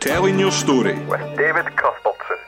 Telling your story. with David Cuthbertson.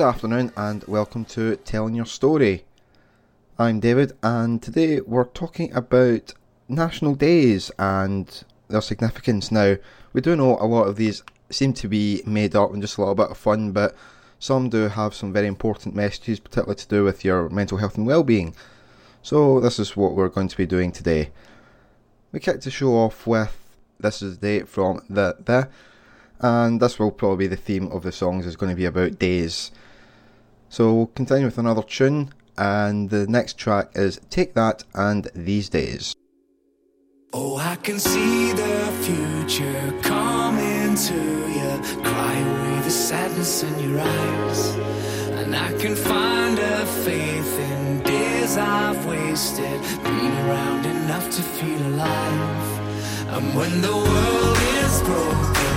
Good afternoon and welcome to Telling Your Story. I'm David, and today we're talking about national days and their significance. Now, we do know a lot of these seem to be made up and just a little bit of fun, but some do have some very important messages, particularly to do with your mental health and well-being. So this is what we're going to be doing today. We kicked the show off with this is the date from the the, and this will probably be the theme of the songs is going to be about days. So we'll continue with another tune, and the next track is Take That and These Days. Oh, I can see the future coming to you. Cry away the sadness in your eyes. And I can find a faith in days I've wasted. Been around enough to feel alive. And when the world is broken,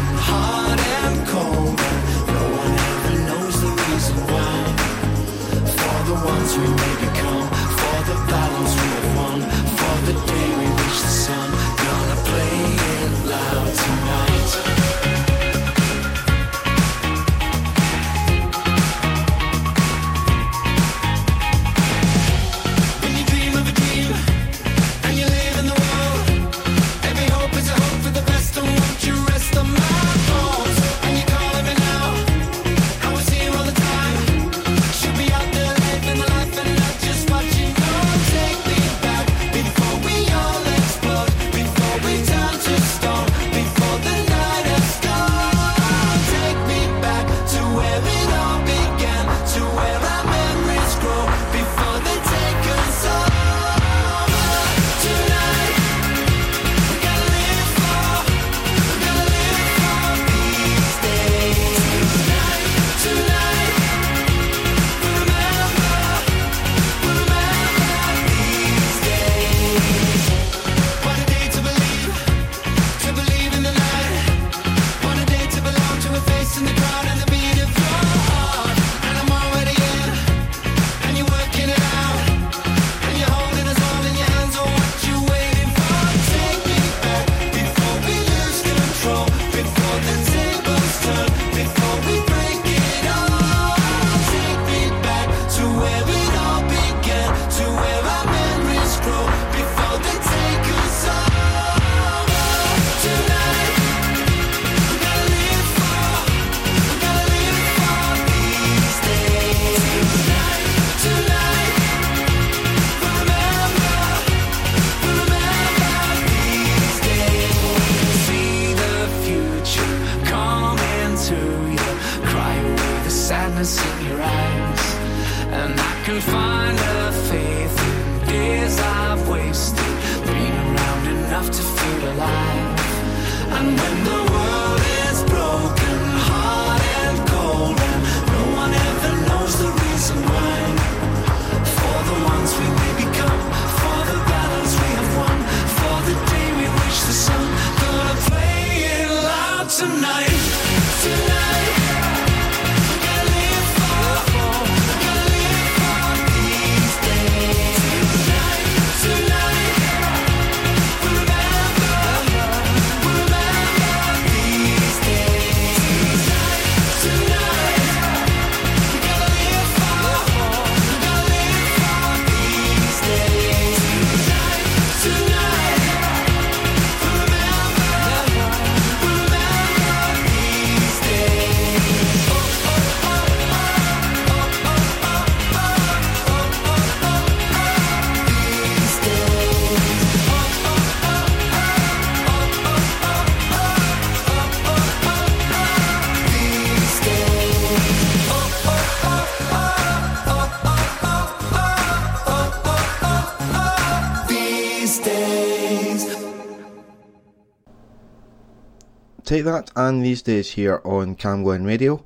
Take that and these days here on Camglen Radio.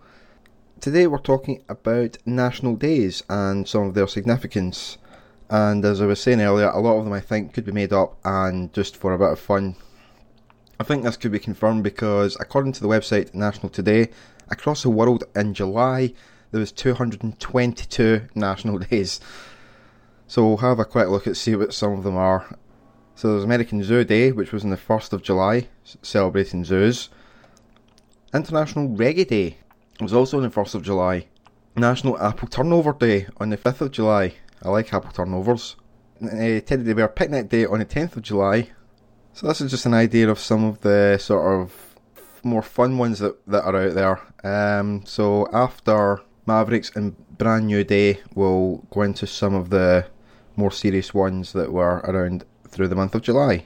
Today we're talking about national days and some of their significance. And as I was saying earlier, a lot of them I think could be made up and just for a bit of fun. I think this could be confirmed because according to the website National Today, across the world in July there was 222 national days. So we'll have a quick look at see what some of them are. So there's American Zoo Day, which was on the 1st of July, celebrating zoos. International Reggae Day was also on the 1st of July. National Apple Turnover Day on the 5th of July. I like apple turnovers. Uh, Teddy Bear Picnic Day on the 10th of July. So this is just an idea of some of the sort of more fun ones that, that are out there. Um, so after Mavericks and Brand New Day we'll go into some of the more serious ones that were around through the month of July.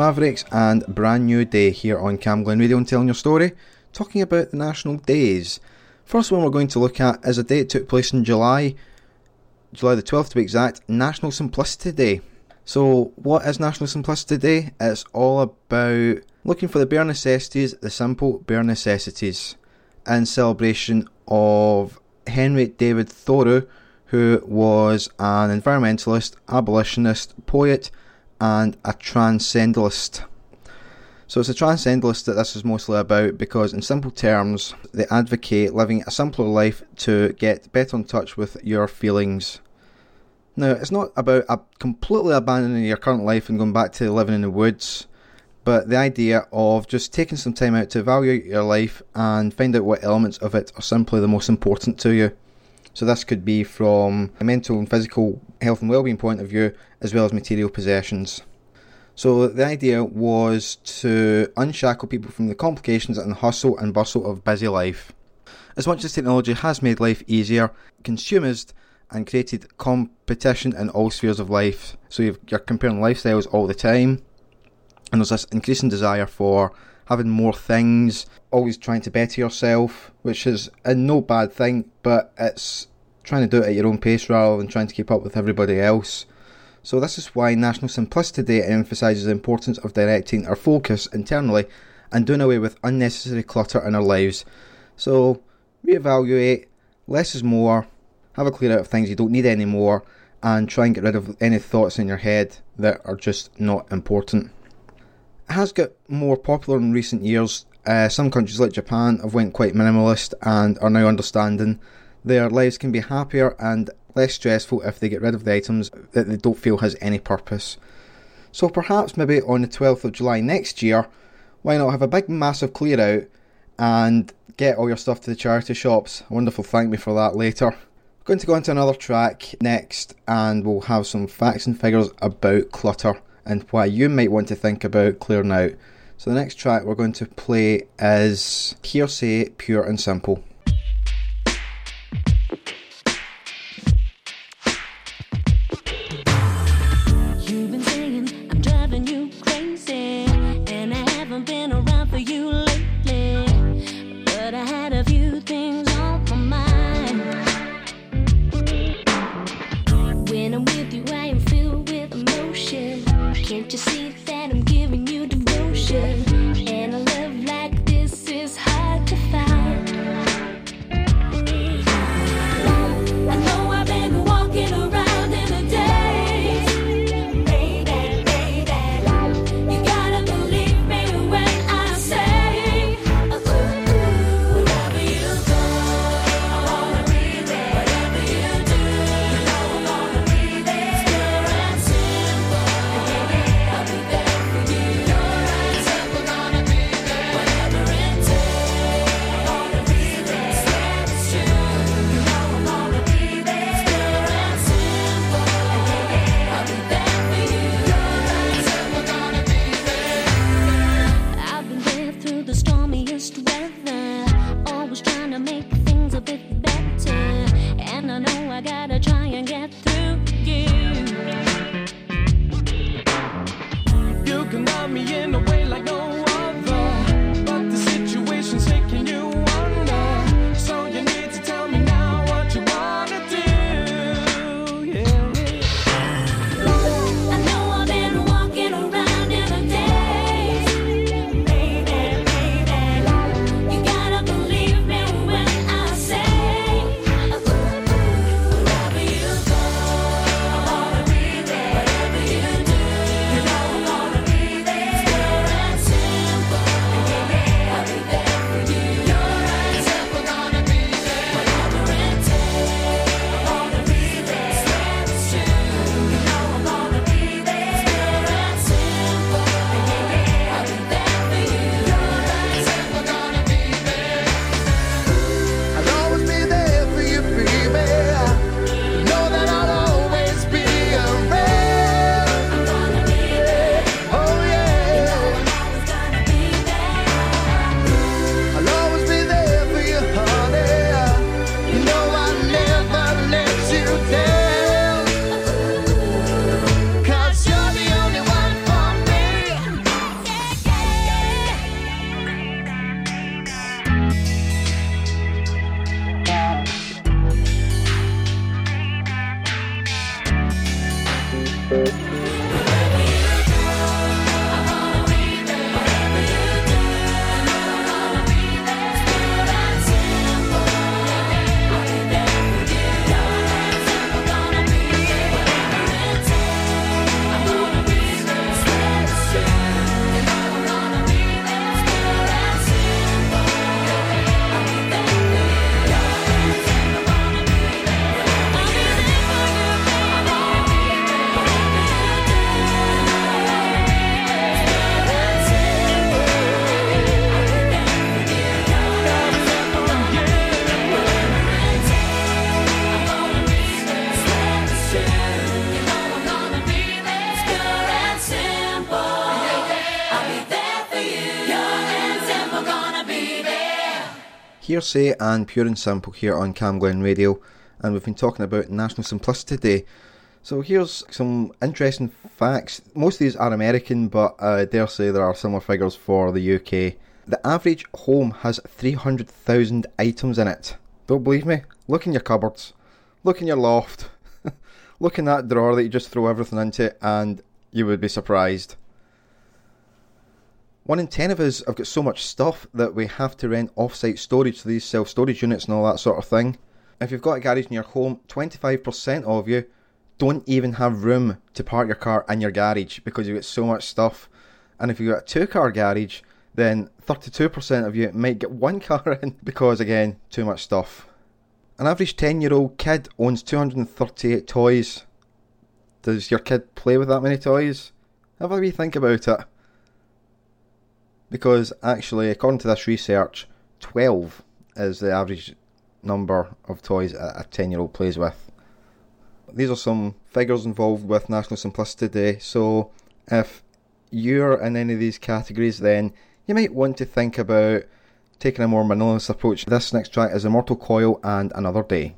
Mavericks and Brand New Day here on Camglen Radio and telling your story, talking about the national days. First one we're going to look at is a day that took place in July, July the 12th to be exact, National Simplicity Day. So, what is National Simplicity Day? It's all about looking for the bare necessities, the simple bare necessities, in celebration of Henry David Thoreau, who was an environmentalist, abolitionist, poet, and a transcendentalist. So it's a transcendentalist that this is mostly about because, in simple terms, they advocate living a simpler life to get better in touch with your feelings. Now, it's not about completely abandoning your current life and going back to living in the woods, but the idea of just taking some time out to evaluate your life and find out what elements of it are simply the most important to you. So this could be from a mental and physical health and well-being point of view, as well as material possessions. So the idea was to unshackle people from the complications and hustle and bustle of busy life. As much as technology has made life easier, consumers and created competition in all spheres of life. So you've, you're comparing lifestyles all the time, and there's this increasing desire for having more things, always trying to better yourself, which is a no bad thing, but it's trying to do it at your own pace rather than trying to keep up with everybody else. So this is why National Simplicity Day emphasises the importance of directing our focus internally and doing away with unnecessary clutter in our lives. So reevaluate, less is more, have a clear out of things you don't need anymore, and try and get rid of any thoughts in your head that are just not important. It has got more popular in recent years. Uh, some countries like Japan have went quite minimalist and are now understanding their lives can be happier and less stressful if they get rid of the items that they don't feel has any purpose. So perhaps maybe on the 12th of July next year, why not have a big massive clear out and get all your stuff to the charity shops? Wonderful thank me for that later. We're going to go into another track next and we'll have some facts and figures about clutter and why you might want to think about clearing out. So the next track we're going to play is Hearsay Pure and Simple. Hearsay and Pure and Simple here on Cam Radio. and we've been talking about National Simplicity Day. So here's some interesting facts. Most of these are American, but I dare say there are similar figures for the UK. The average home has 300,000 items in it. Don't believe me? Look in your cupboards. Look in your loft. Look in that drawer that you just throw everything into, and you would be surprised. One in ten of us have got so much stuff that we have to rent off-site storage, so these self-storage units and all that sort of thing. If you've got a garage your home, 25% of you don't even have room to park your car in your garage because you've got so much stuff. And if you've got a two-car garage, then 32% of you might get one car in because, again, too much stuff. An average 10-year-old kid owns 238 toys. Does your kid play with that many toys? Have a wee think about it because actually, according to this research, 12 is the average number of toys a 10 year old plays with. These are some figures involved with National Simplicity Day, so if you're in any of these categories, then you might want to think about taking a more minimalist approach. This next track is Immortal Coil and Another Day.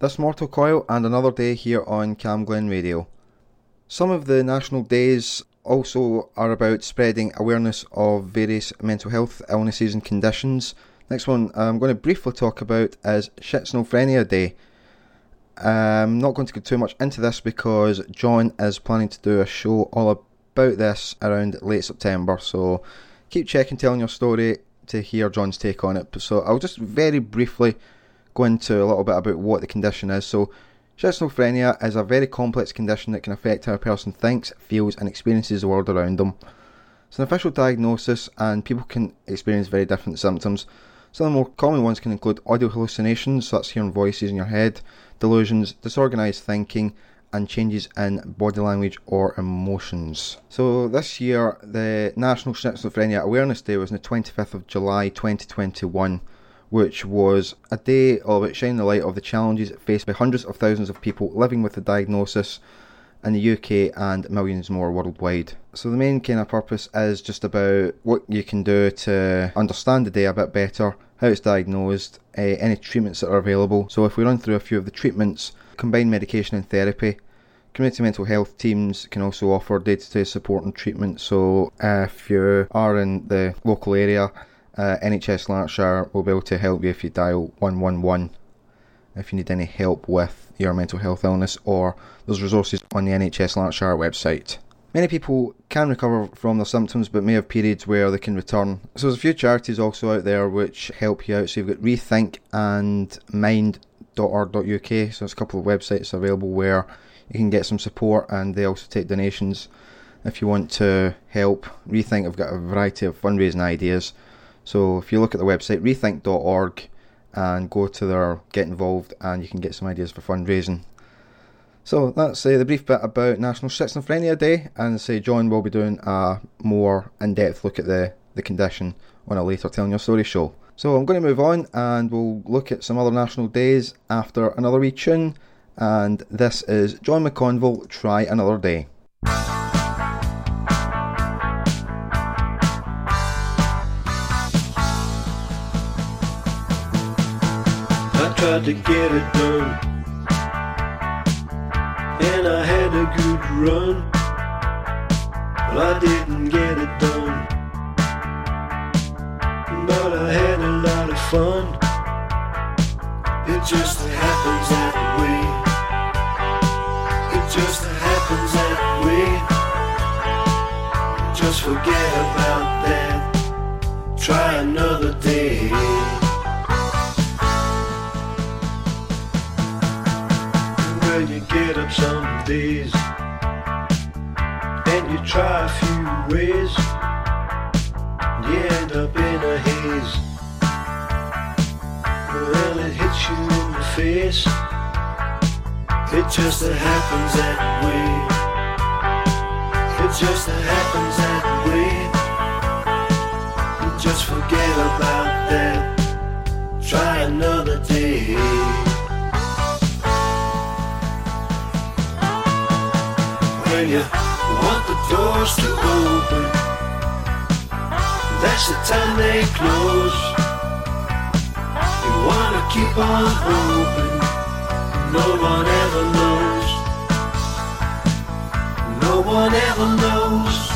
This Mortal Coil and Another Day here on Camglen Radio. Some of the national days also are about spreading awareness of various mental health illnesses and conditions. Next one I'm going to briefly talk about is Schizophrenia Day. I'm not going to go too much into this because John is planning to do a show all about this around late September, so keep checking Telling Your Story to hear John's take on it. So I'll just very briefly go into a little bit about what the condition is. So, schizophrenia is a very complex condition that can affect how a person thinks, feels, and experiences the world around them. It's an official diagnosis, and people can experience very different symptoms. Some of the more common ones can include audio hallucinations, so that's hearing voices in your head, delusions, disorganised thinking, and changes in body language or emotions. So this year, the National Schizophrenia Awareness Day was on the 25th of July 2021, which was a day of shining the light of the challenges faced by hundreds of thousands of people living with the diagnosis in the UK and millions more worldwide. So the main kind of purpose is just about what you can do to understand the day a bit better, how it's diagnosed, uh, any treatments that are available. So if we run through a few of the treatments, combined medication and therapy. Community mental health teams can also offer day-to-day support and treatment. So if you are in the local area, uh, NHS Lanarkshire will be able to help you if you dial 111 if you need any help with your mental health illness or those resources on the NHS Lanarkshire website. Many people can recover from their symptoms but may have periods where they can return. So there's a few charities also out there which help you out. So you've got Rethink and Mind.org.uk. So there's a couple of websites available where you can get some support and they also take donations if you want to help. Rethink have got a variety of fundraising ideas. So if you look at the website rethink.org and go to their get involved and you can get some ideas for fundraising. So that's uh, the brief bit about National Schizophrenia Day and say John will be doing a more in-depth look at the, the condition on a later Telling Your Story show. So I'm going to move on and we'll look at some other national days after another wee tune and this is John McConville Try Another Day. Tried to get it done, and I had a good run, but I didn't get it done. But I had a lot of fun. It just happens that way. It just happens that way. Just forget about that. Try another day. You get up some days and you try a few ways. and You end up in a haze. Well, it hits you in the face. It just happens that way. It just happens that way. You just forget about that. Try another day. When you want the doors to open. That's the time they close. You wanna keep on hoping. No one ever knows. No one ever knows.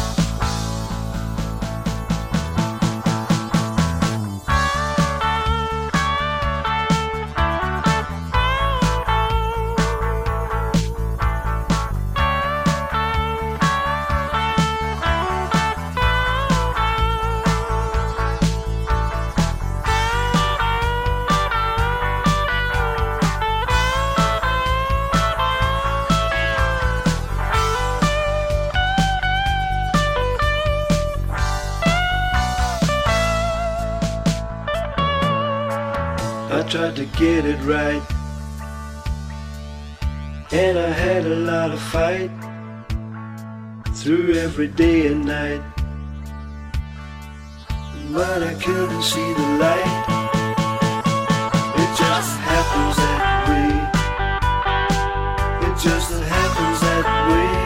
Get it right. And I had a lot of fight through every day and night. But I couldn't see the light. It just happens that way. It just happens that way.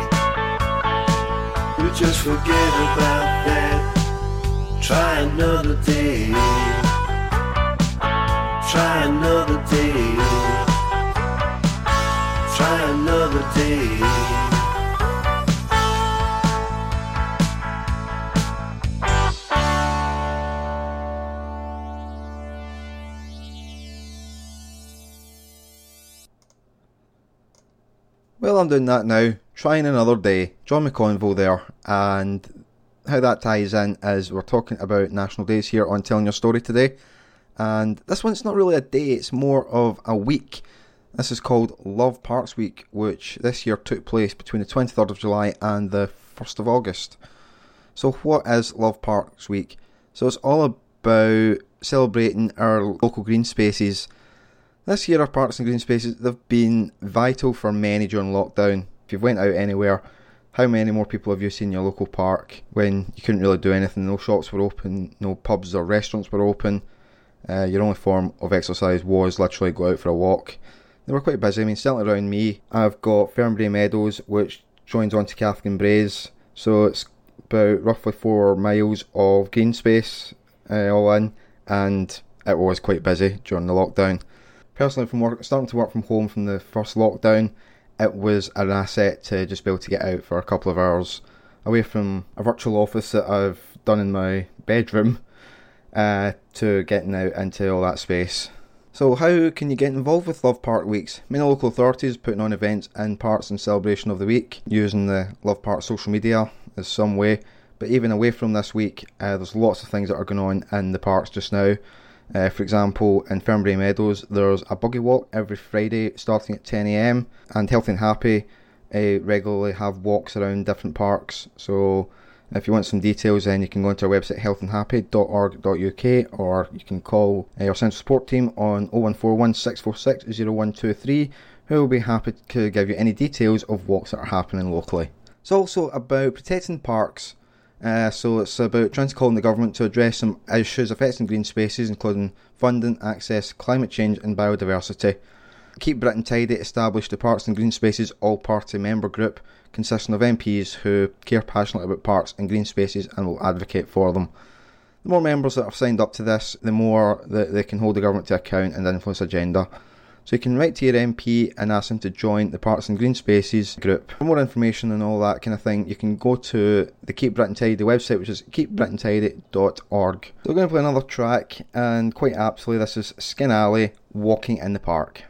Just forget about that. Try another day. Try another day. Try another day. Well, I'm doing that now. Trying another day. John McConville there. And how that ties in is we're talking about national days here on Telling Your Story today. And this one's not really a day, it's more of a week. This is called Love Parks Week, which this year took place between the 23rd of July and the 1st of August. So, what is Love Parks Week? So, it's all about celebrating our local green spaces. This year, our parks and green spaces they've been vital for many during lockdown. If you've went out anywhere, how many more people have you seen in your local park when you couldn't really do anything? No shops were open, no pubs or restaurants were open. Uh, your only form of exercise was literally go out for a walk. They were quite busy. I mean, certainly around me, I've got Fernbrae Meadows, which joins on to Cathkin Braes, so it's about roughly four miles of green space uh, all in, and it was quite busy during the lockdown. Personally, from work, starting to work from home from the first lockdown, it was an asset to just be able to get out for a couple of hours away from a virtual office that I've done in my bedroom uh, to getting out into all that space. So, how can you get involved with Love Park Weeks? Many local authorities putting on events in parks in celebration of the week, using the Love Park social media as some way. But even away from this week, uh, there's lots of things that are going on in the parks just now. Uh, for example, in Fernbrae Meadows, there's a buggy walk every Friday starting at 10am, and Healthy and Happy uh, regularly have walks around different parks. So, if you want some details, then you can go onto our website healthandhappy.org.uk or you can call uh, our central support team on 0141 646 0123 who will be happy to give you any details of walks that are happening locally. It's also about protecting parks. Uh, so it's about trying to call on the government to address some issues affecting green spaces, including funding, access, climate change, and biodiversity. Keep Britain Tidy established the Parks and Green Spaces All Party member group consisting of MPs who care passionately about parks and green spaces and will advocate for them. The more members that have signed up to this, the more that they can hold the government to account and influence agenda. So you can write to your MP and ask them to join the Parks and Green Spaces group. For more information and all that kind of thing, you can go to the Keep Britain Tidy website, which is keepbritaintidy.org. So we're going to play another track, and quite aptly, this is Skin Alley, Walking in the Park.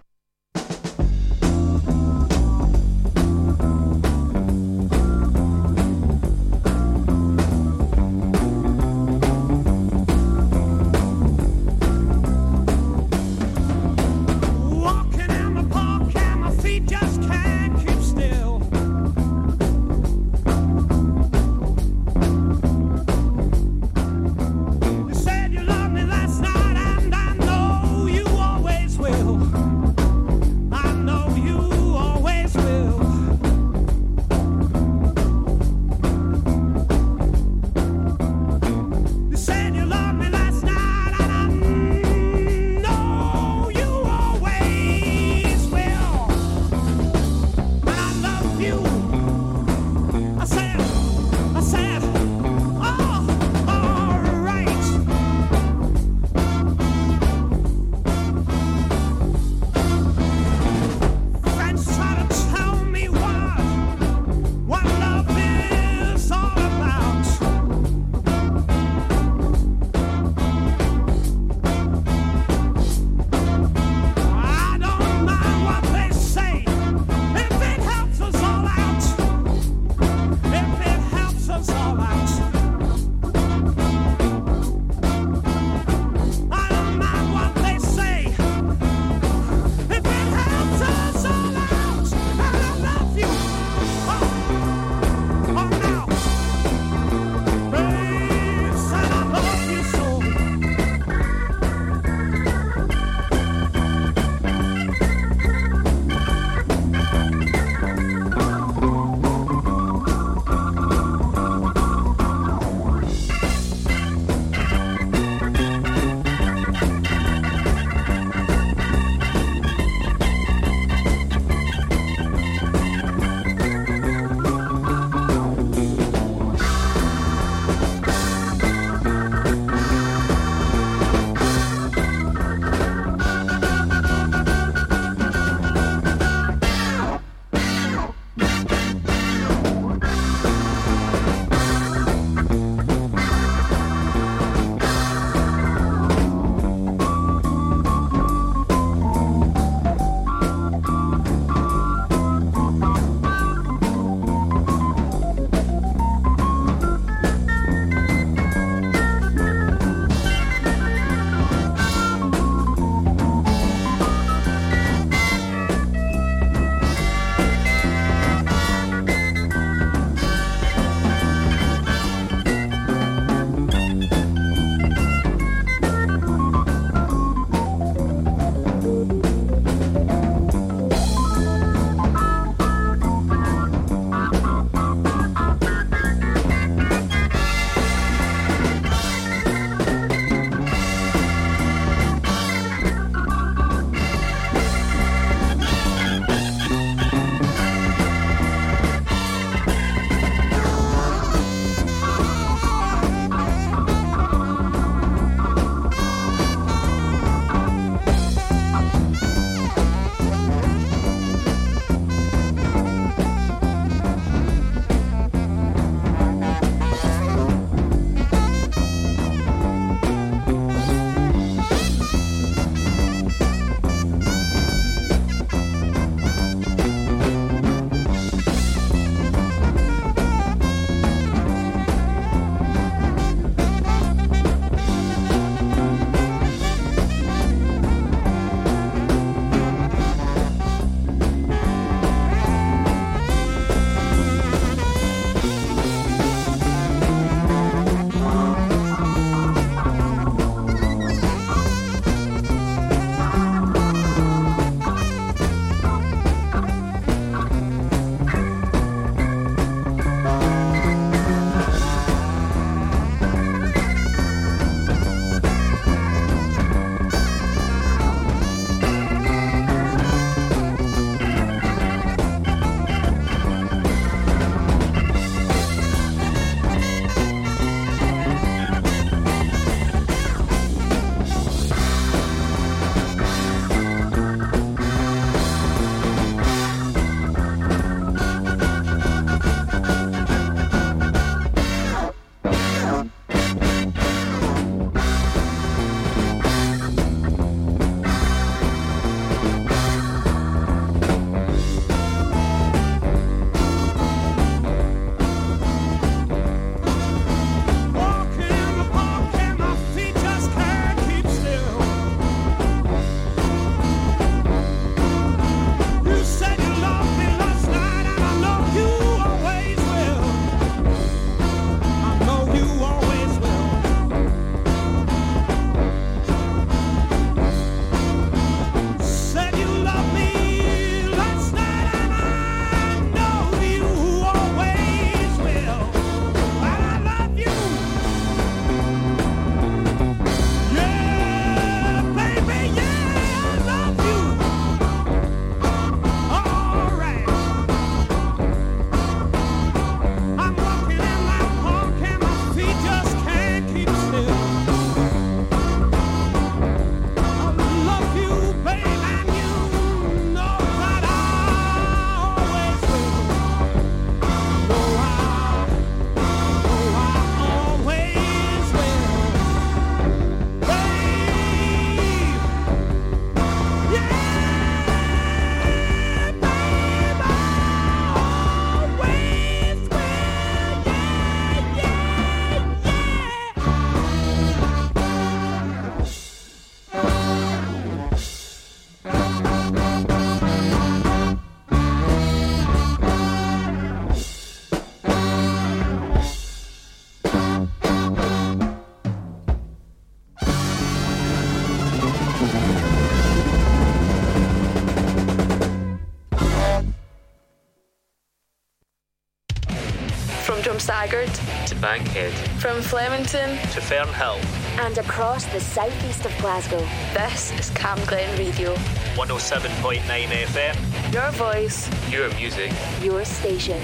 From to Bankhead From Flemington to Fernhill, And across the southeast of Glasgow. This is Camglen Radio 107.9 FM. Your voice Your music. Your station.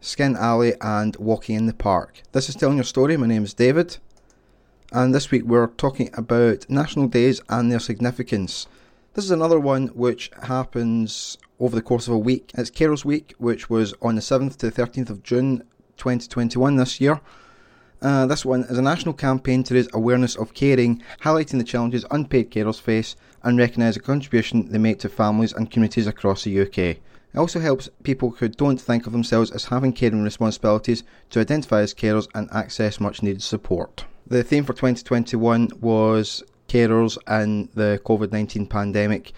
Skin Alley and Walking in the Park. This is Telling Your Story. My name is David, and this week we're talking about national days and their significance. This is another one which happens over the course of a week. It's Carers Week, which was on the 7th to the 13th of June 2021 this year. Uh, this one is a national campaign to raise awareness of caring, highlighting the challenges unpaid carers face, and recognise the contribution they make to families and communities across the UK. It also helps people who don't think of themselves as having caring responsibilities to identify as carers and access much needed support. The theme for 2021 was carers and the COVID 19 pandemic.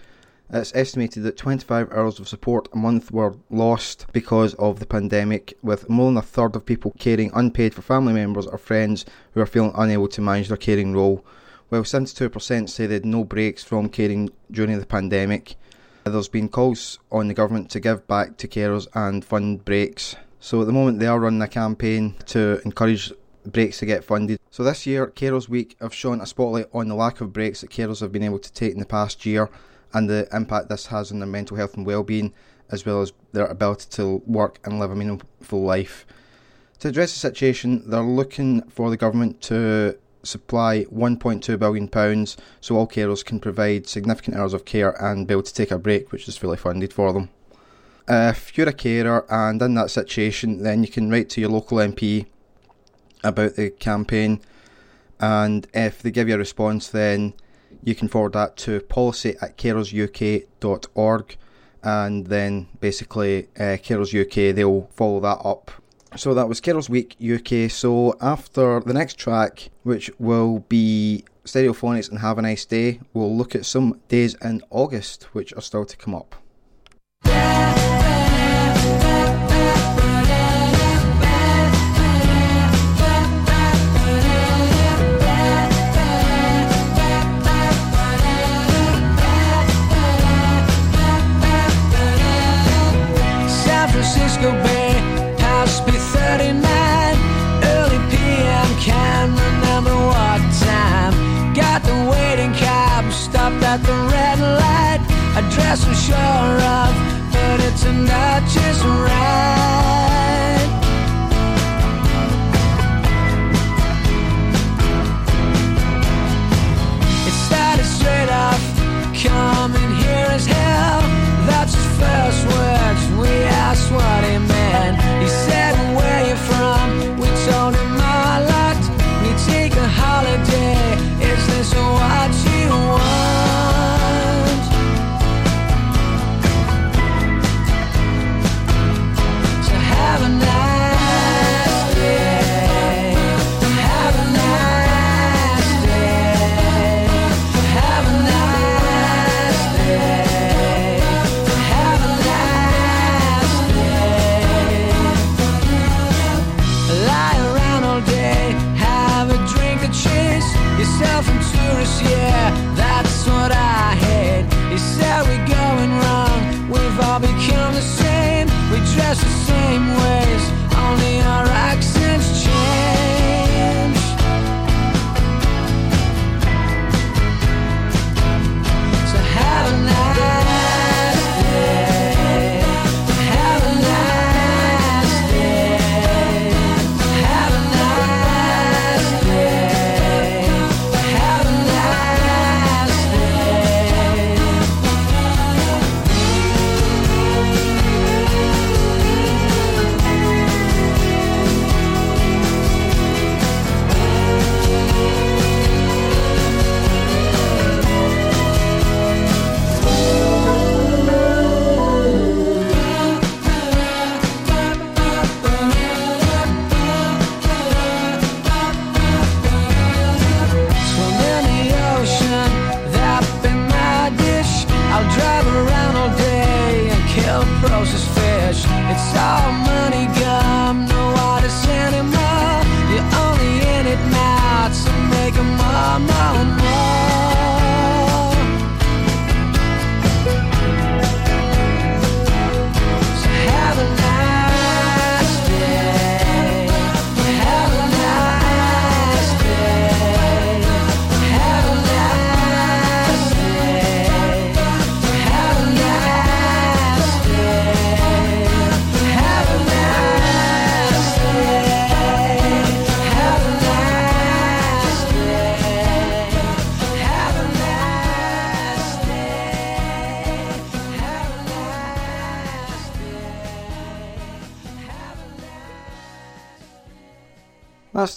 It's estimated that 25 hours of support a month were lost because of the pandemic, with more than a third of people caring unpaid for family members or friends who are feeling unable to manage their caring role, while 72% say they had no breaks from caring during the pandemic. There's been calls on the government to give back to carers and fund breaks. So at the moment they are running a campaign to encourage breaks to get funded. So this year, Carers Week have shone a spotlight on the lack of breaks that carers have been able to take in the past year and the impact this has on their mental health and well-being as well as their ability to work and live a meaningful life. To address the situation, they're looking for the government to supply £1.2 billion so all carers can provide significant hours of care and be able to take a break, which is fully funded for them. If you're a carer and in that situation, then you can write to your local MP about the campaign, and if they give you a response, then you can forward that to policy at carersuk.org, and then basically uh, UK they'll follow that up so that was Carers Week UK. So after the next track, which will be Stereophonics and Have a Nice Day, we'll look at some days in August which are still to come up. At the red light. Address I'm sure of, but it's not just right. It started straight off, coming here as hell. That's his first words. We asked what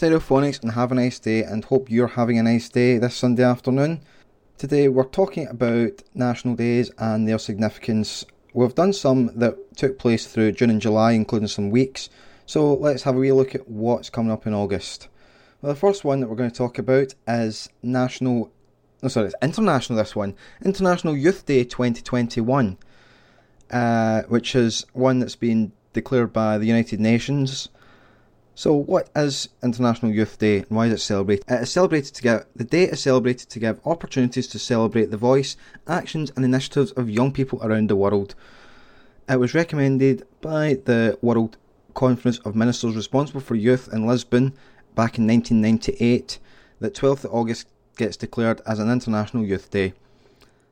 Stereophonics and have a nice day and hope you're having a nice day this Sunday afternoon. Today we're talking about national days and their significance. We've done some that took place through June and July, including some weeks. So let's have a wee look at what's coming up in August. Well, the first one that we're going to talk about is National. No, sorry, it's International. This one, International Youth Day 2021, uh, which is one that's been declared by the United Nations. So, what is International Youth Day and why is it celebrated? It is celebrated to give the day is celebrated to give opportunities to celebrate the voice, actions, and initiatives of young people around the world. It was recommended by the World Conference of Ministers responsible for youth in Lisbon back in 1998 that 12th of August gets declared as an International Youth Day.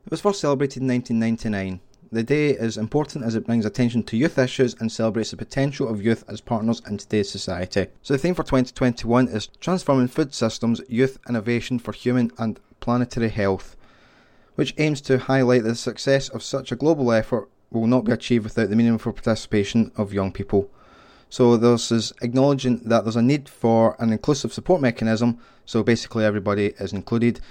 It was first celebrated in 1999. The day is important as it brings attention to youth issues and celebrates the potential of youth as partners in today's society. So the theme for 2021 is Transforming Food Systems, Youth Innovation for Human and Planetary Health, which aims to highlight that the success of such a global effort will not be achieved without the meaningful participation of young people. So this is acknowledging that there's a need for an inclusive support mechanism, so basically everybody is included,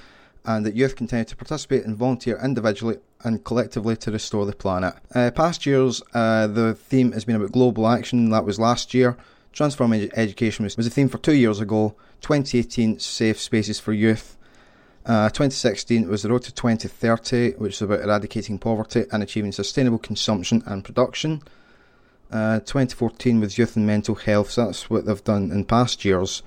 and that youth continue to participate and volunteer individually and collectively to restore the planet. Uh, past years, uh, the theme has been about global action, that was last year. Transforming Edu- Education was, was the theme for two years ago. 2018, Safe Spaces for Youth. Uh, 2016 was the Road to 2030, which is about eradicating poverty and achieving sustainable consumption and production. Uh, 2014 with youth and mental health, so that's what they've done in past years.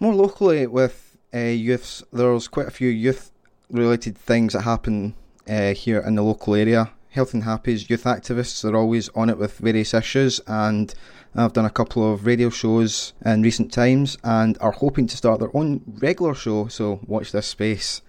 More locally with uh, youths, there's quite a few youth related things that happen uh, here in the local area. Health and Happy's youth activists are always on it with various issues, and I've done a couple of radio shows in recent times and are hoping to start their own regular show, so watch this space.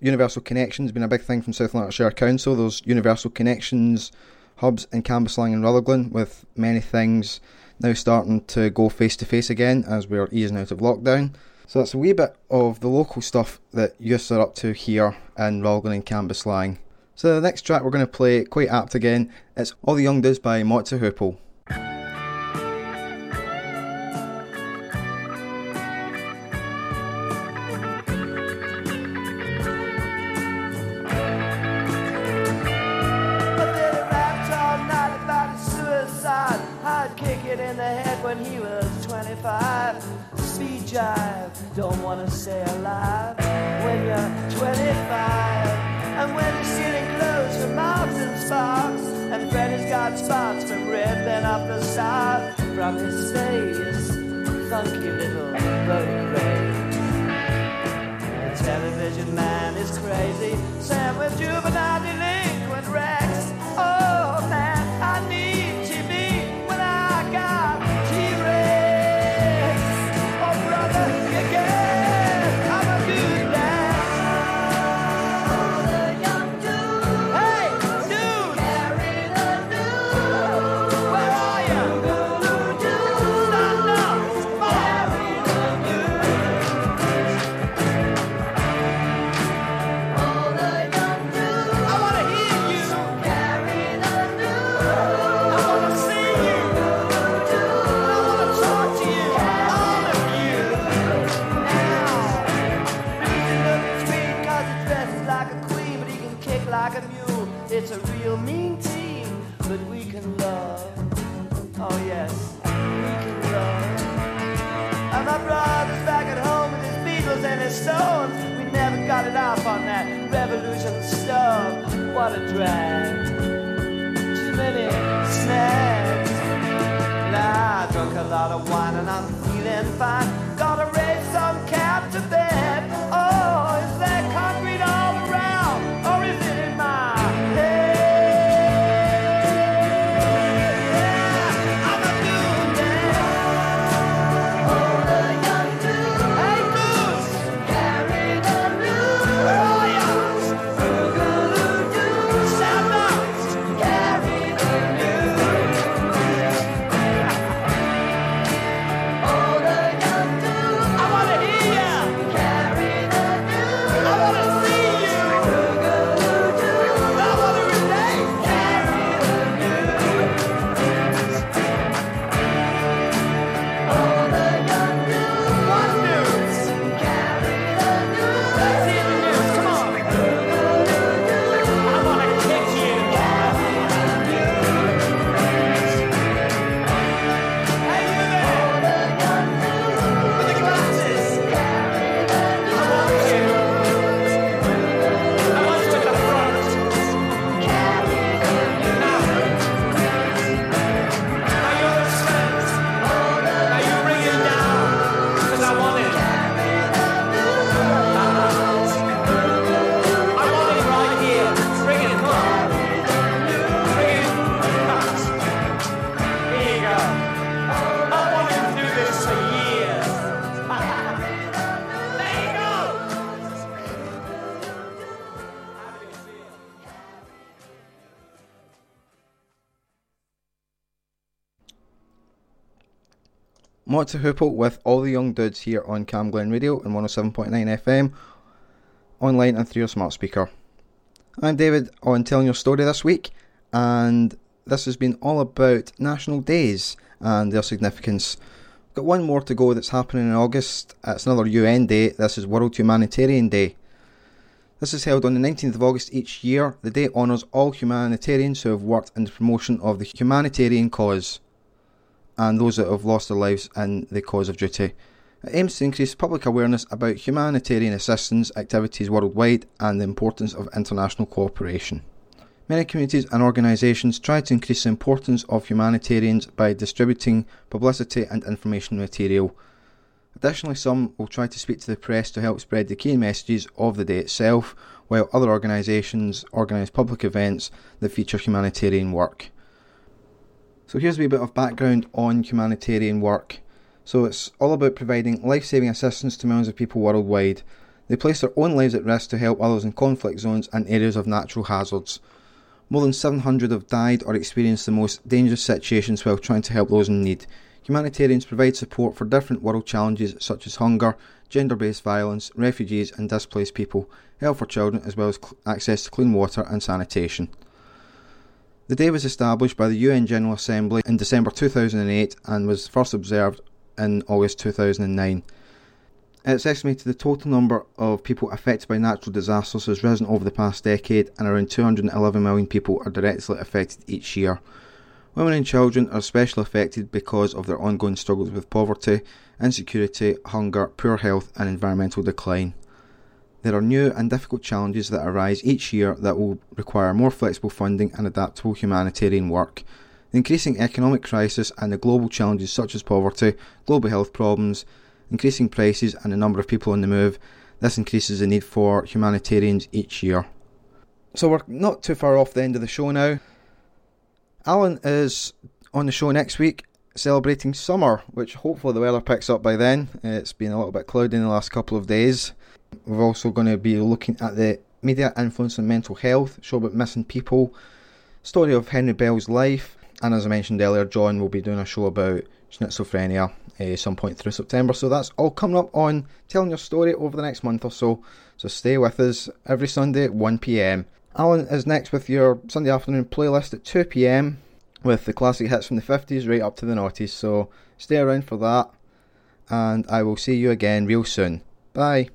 Universal Connections been a big thing from South Lanarkshire Council. Those Universal Connections hubs in Cambuslang and Rutherglen, with many things now starting to go face to face again as we're easing out of lockdown. So that's a wee bit of the local stuff that youths are up to here in Rutherglen and Cambuslang. So the next track we're going to play, quite apt again, it's All the Young Dudes by Mott the Hoople. But then he rapped all night about his suicide. I'd kick it in the head when he was 25. Speed jive, don't wanna stay alive when you're 25. And when the ceiling clothes from Marks and Sparks, and Freddy's got spots from ripping up the start from his face. Funky little road rage. The television man is crazy. Sam with juvenile delinquent Rex. Wine and I'm feeling fine. To Hoople with all the young dudes here on Camglen Radio and 107.9 FM, online and through your smart speaker. I'm David on Telling Your Story this week, and this has been all about national days and their significance. Got one more to go that's happening in August. It's another UN Day. This is World Humanitarian Day. This is held on the 19th of August each year. The day honours all humanitarians who have worked in the promotion of the humanitarian cause and those that have lost their lives in the cause of duty. It aims to increase public awareness about humanitarian assistance activities worldwide and the importance of international cooperation. Many communities and organisations try to increase the importance of humanitarians by distributing publicity and information material. Additionally, some will try to speak to the press to help spread the key messages of the day itself, while other organisations organise public events that feature humanitarian work. So here's a wee bit of background on humanitarian work. So it's all about providing life-saving assistance to millions of people worldwide. They place their own lives at risk to help others in conflict zones and areas of natural hazards. More than 700 have died or experienced the most dangerous situations while trying to help those in need. Humanitarians provide support for different world challenges such as hunger, gender based violence, refugees and displaced people, health for children, as well as access to clean water and sanitation. The day was established by the UN General Assembly in December 2008 and was first observed in August 2009. It's estimated the total number of people affected by natural disasters has risen over the past decade, and around 211 million people are directly affected each year. Women and children are especially affected because of their ongoing struggles with poverty, insecurity, hunger, poor health, and environmental decline. There are new and difficult challenges that arise each year that will require more flexible funding and adaptable humanitarian work. The increasing economic crisis and the global challenges such as poverty, global health problems, increasing prices, and the number of people on the move, this increases the need for humanitarians each year. So we're not too far off the end of the show now. Alan is on the show next week celebrating summer, which hopefully the weather picks up by then. It's been a little bit cloudy in the last couple of days. We're also going to be looking at the media influence on mental health, show about missing people, story of Henry Bell's life, and as I mentioned earlier, John will be doing a show about schizophrenia uh, some point through September. So that's all coming up on telling your story over the next month or so. So stay with us every Sunday at 1 pm. Alan is next with your Sunday afternoon playlist at 2 pm with the classic hits from the 50s right up to the noughties. So stay around for that, and I will see you again real soon. Bye.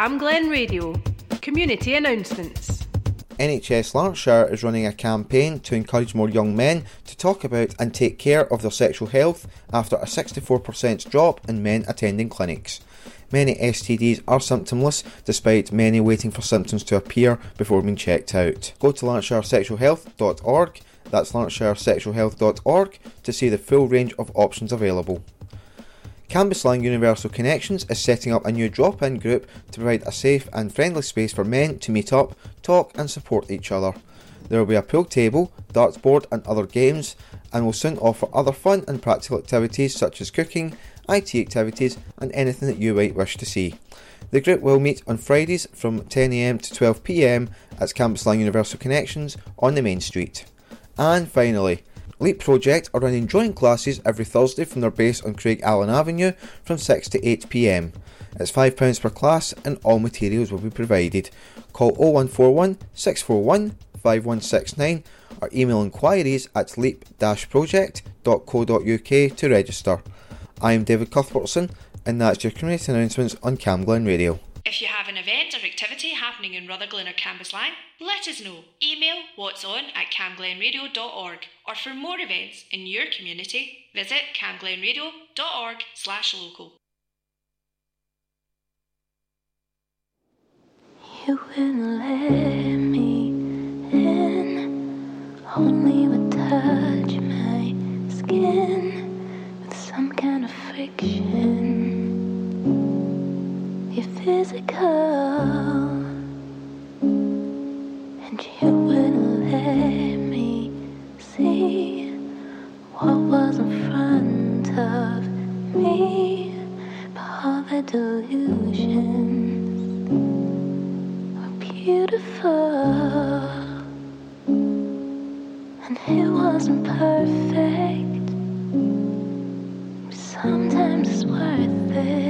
Camglen Radio. Community announcements. NHS Lanarkshire is running a campaign to encourage more young men to talk about and take care of their sexual health after a 64% drop in men attending clinics. Many STDs are symptomless, despite many waiting for symptoms to appear before being checked out. Go to lanarkshiresexualhealth.org, that's lanarkshiresexualhealth.org, to see the full range of options available. Cambuslang Universal Connections is setting up a new drop in group to provide a safe and friendly space for men to meet up, talk, and support each other. There will be a pool table, darts board, and other games, and will soon offer other fun and practical activities such as cooking, IT activities, and anything that you might wish to see. The group will meet on Fridays from 10am to 12pm at Cambuslang Universal Connections on the main street. And finally, Leap Project are running joint classes every Thursday from their base on Craig Allen Avenue from 6 to 8 pm. It's £5 per class and all materials will be provided. Call 0141 641 5169 or email inquiries at leap-project.co.uk to register. I'm David Cuthbertson and that's your community announcements on Camglen Radio. If you have an event or activity happening in Rutherglen or Cambuslang, let us know. Email what's on at camglenradio.org or for more events in your community, visit camglenradio.org slash local. You wouldn't let me in. Only would touch my skin with some kind of friction. Physical, and you wouldn't let me see what was in front of me. But all the delusions were beautiful. And it wasn't perfect. But sometimes it's worth it